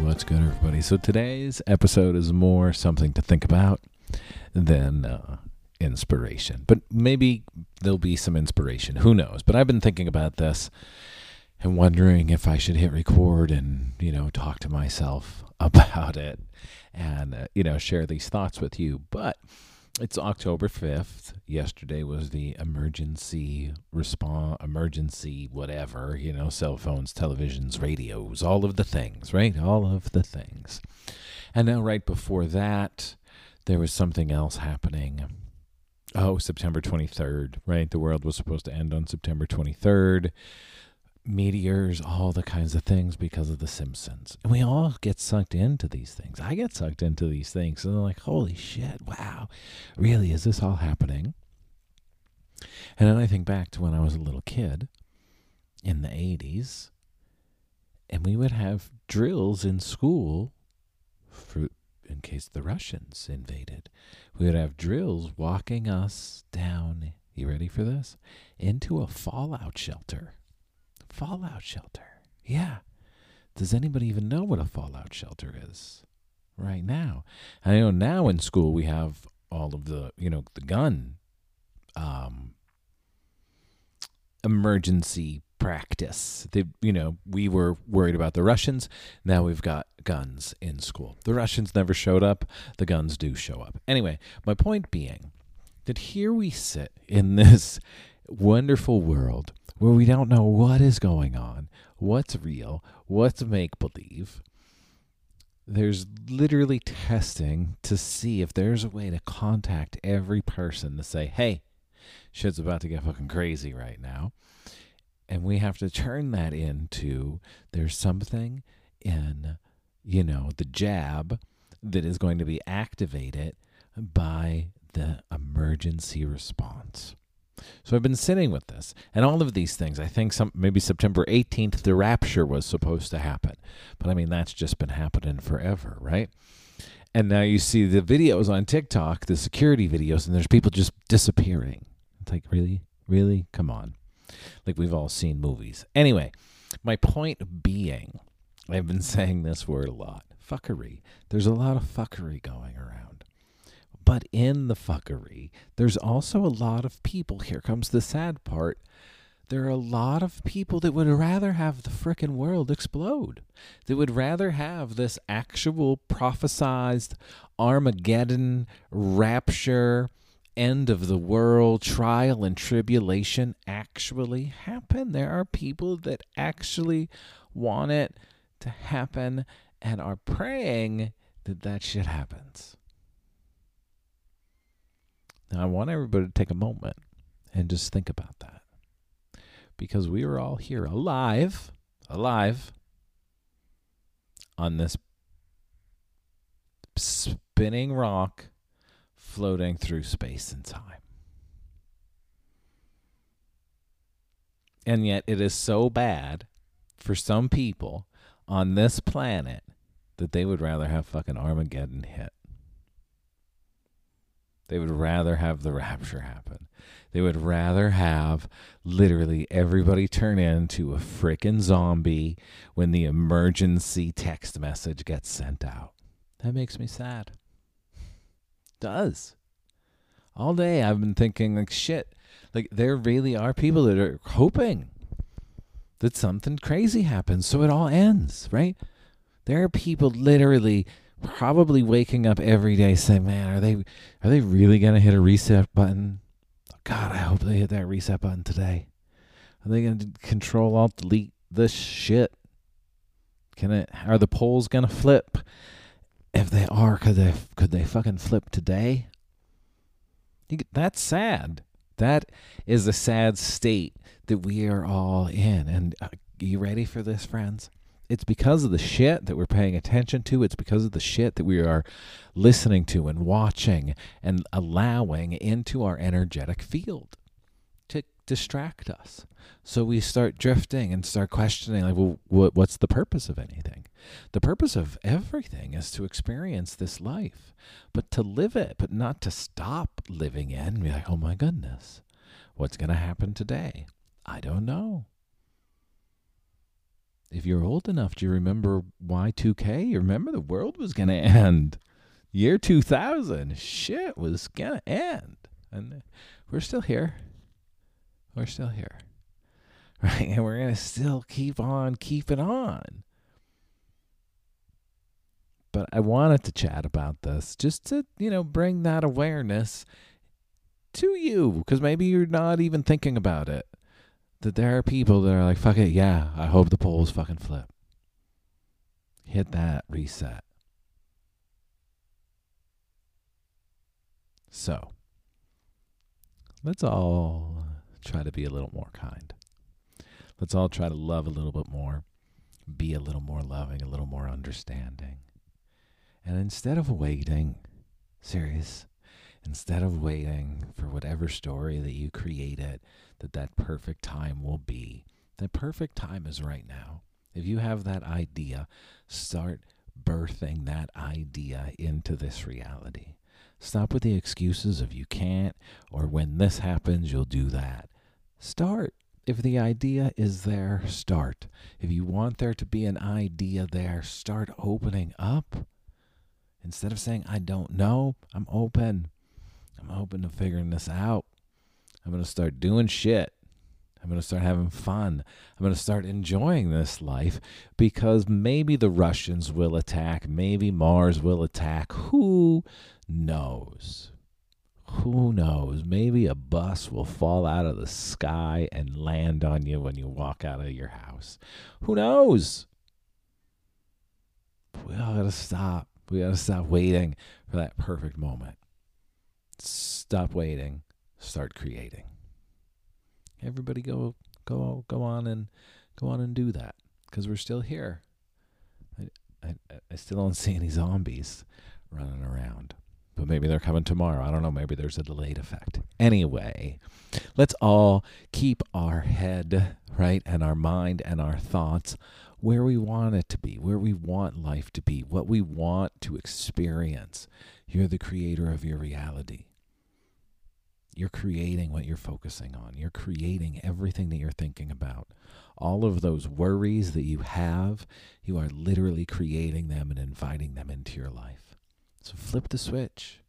What's good, everybody? So today's episode is more something to think about than uh, inspiration. But maybe there'll be some inspiration. Who knows? But I've been thinking about this and wondering if I should hit record and, you know, talk to myself about it and, uh, you know, share these thoughts with you. But it's October 5th. Yesterday was the emergency response, emergency whatever, you know, cell phones, televisions, radios, all of the things, right? All of the things. And now, right before that, there was something else happening. Oh, September 23rd, right? The world was supposed to end on September 23rd meteors, all the kinds of things because of The Simpsons. And we all get sucked into these things. I get sucked into these things. And I'm like, holy shit, wow, really, is this all happening? And then I think back to when I was a little kid in the 80s, and we would have drills in school for in case the Russians invaded. We would have drills walking us down, you ready for this? Into a fallout shelter fallout shelter. Yeah. Does anybody even know what a fallout shelter is right now? I know now in school we have all of the, you know, the gun um, emergency practice. They, you know, we were worried about the Russians. Now we've got guns in school. The Russians never showed up. The guns do show up. Anyway, my point being that here we sit in this wonderful world where we don't know what is going on, what's real, what's make believe. There's literally testing to see if there's a way to contact every person to say, hey, shit's about to get fucking crazy right now. And we have to turn that into there's something in, you know, the jab that is going to be activated by the emergency response. So I've been sitting with this and all of these things. I think some maybe September 18th the rapture was supposed to happen. But I mean that's just been happening forever, right? And now you see the videos on TikTok, the security videos and there's people just disappearing. It's like really? Really? Come on. Like we've all seen movies. Anyway, my point being, I've been saying this word a lot. Fuckery. There's a lot of fuckery going around. But in the fuckery, there's also a lot of people. Here comes the sad part. There are a lot of people that would rather have the frickin' world explode. That would rather have this actual prophesized Armageddon, rapture, end of the world, trial and tribulation actually happen. There are people that actually want it to happen and are praying that that shit happens. Now, I want everybody to take a moment and just think about that. Because we are all here alive, alive on this spinning rock floating through space and time. And yet, it is so bad for some people on this planet that they would rather have fucking Armageddon hit. They would rather have the rapture happen. They would rather have literally everybody turn into a freaking zombie when the emergency text message gets sent out. That makes me sad. does. All day I've been thinking like shit. Like there really are people that are hoping that something crazy happens so it all ends, right? There are people literally probably waking up every day saying, "Man, are they are they really gonna hit a reset button? God, I hope they hit that reset button today. Are they gonna control alt delete this shit? Can it? Are the poles gonna flip? If they are, could they could they fucking flip today? That's sad. That is a sad state that we are all in. And uh, you ready for this, friends? It's because of the shit that we're paying attention to. It's because of the shit that we are listening to and watching and allowing into our energetic field to distract us. So we start drifting and start questioning, like, well, what, what's the purpose of anything? The purpose of everything is to experience this life, but to live it, but not to stop living it and be like, oh my goodness, what's going to happen today? I don't know. If you're old enough, do you remember Y2K? You remember the world was going to end. Year 2000, shit was going to end. And we're still here. We're still here. Right? And we're going to still keep on keeping on. But I wanted to chat about this just to, you know, bring that awareness to you because maybe you're not even thinking about it that there are people that are like, fuck it, yeah, I hope the poles fucking flip. Hit that reset. So, let's all try to be a little more kind. Let's all try to love a little bit more, be a little more loving, a little more understanding. And instead of waiting, serious, instead of waiting for whatever story that you created that that perfect time will be. The perfect time is right now. If you have that idea start birthing that idea into this reality. Stop with the excuses of you can't or when this happens you'll do that. Start. If the idea is there start. If you want there to be an idea there start opening up. Instead of saying i don't know i'm open I'm open to figuring this out. I'm going to start doing shit. I'm going to start having fun. I'm going to start enjoying this life because maybe the Russians will attack. Maybe Mars will attack. Who knows? Who knows? Maybe a bus will fall out of the sky and land on you when you walk out of your house. Who knows? We all got to stop. We got to stop waiting for that perfect moment. Stop waiting. Start creating. Everybody go go go on and go on and do that because we're still here. I, I I still don't see any zombies running around. But maybe they're coming tomorrow. I don't know. Maybe there's a delayed effect. Anyway, let's all keep our head, right, and our mind and our thoughts where we want it to be, where we want life to be, what we want to experience. You're the creator of your reality. You're creating what you're focusing on. You're creating everything that you're thinking about. All of those worries that you have, you are literally creating them and inviting them into your life. So flip the switch.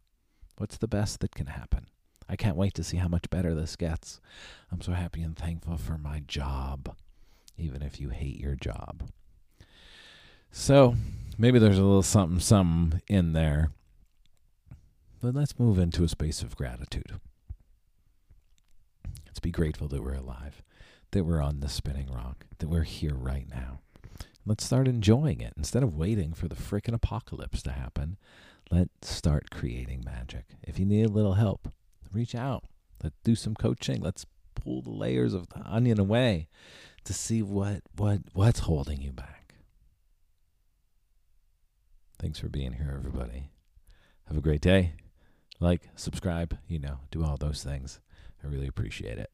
What's the best that can happen? I can't wait to see how much better this gets. I'm so happy and thankful for my job, even if you hate your job. So maybe there's a little something, something in there. But let's move into a space of gratitude. Be grateful that we're alive, that we're on the spinning rock, that we're here right now. Let's start enjoying it instead of waiting for the frickin' apocalypse to happen. Let's start creating magic. If you need a little help, reach out. Let's do some coaching. Let's pull the layers of the onion away to see what what what's holding you back. Thanks for being here, everybody. Have a great day. Like, subscribe, you know, do all those things. I really appreciate it.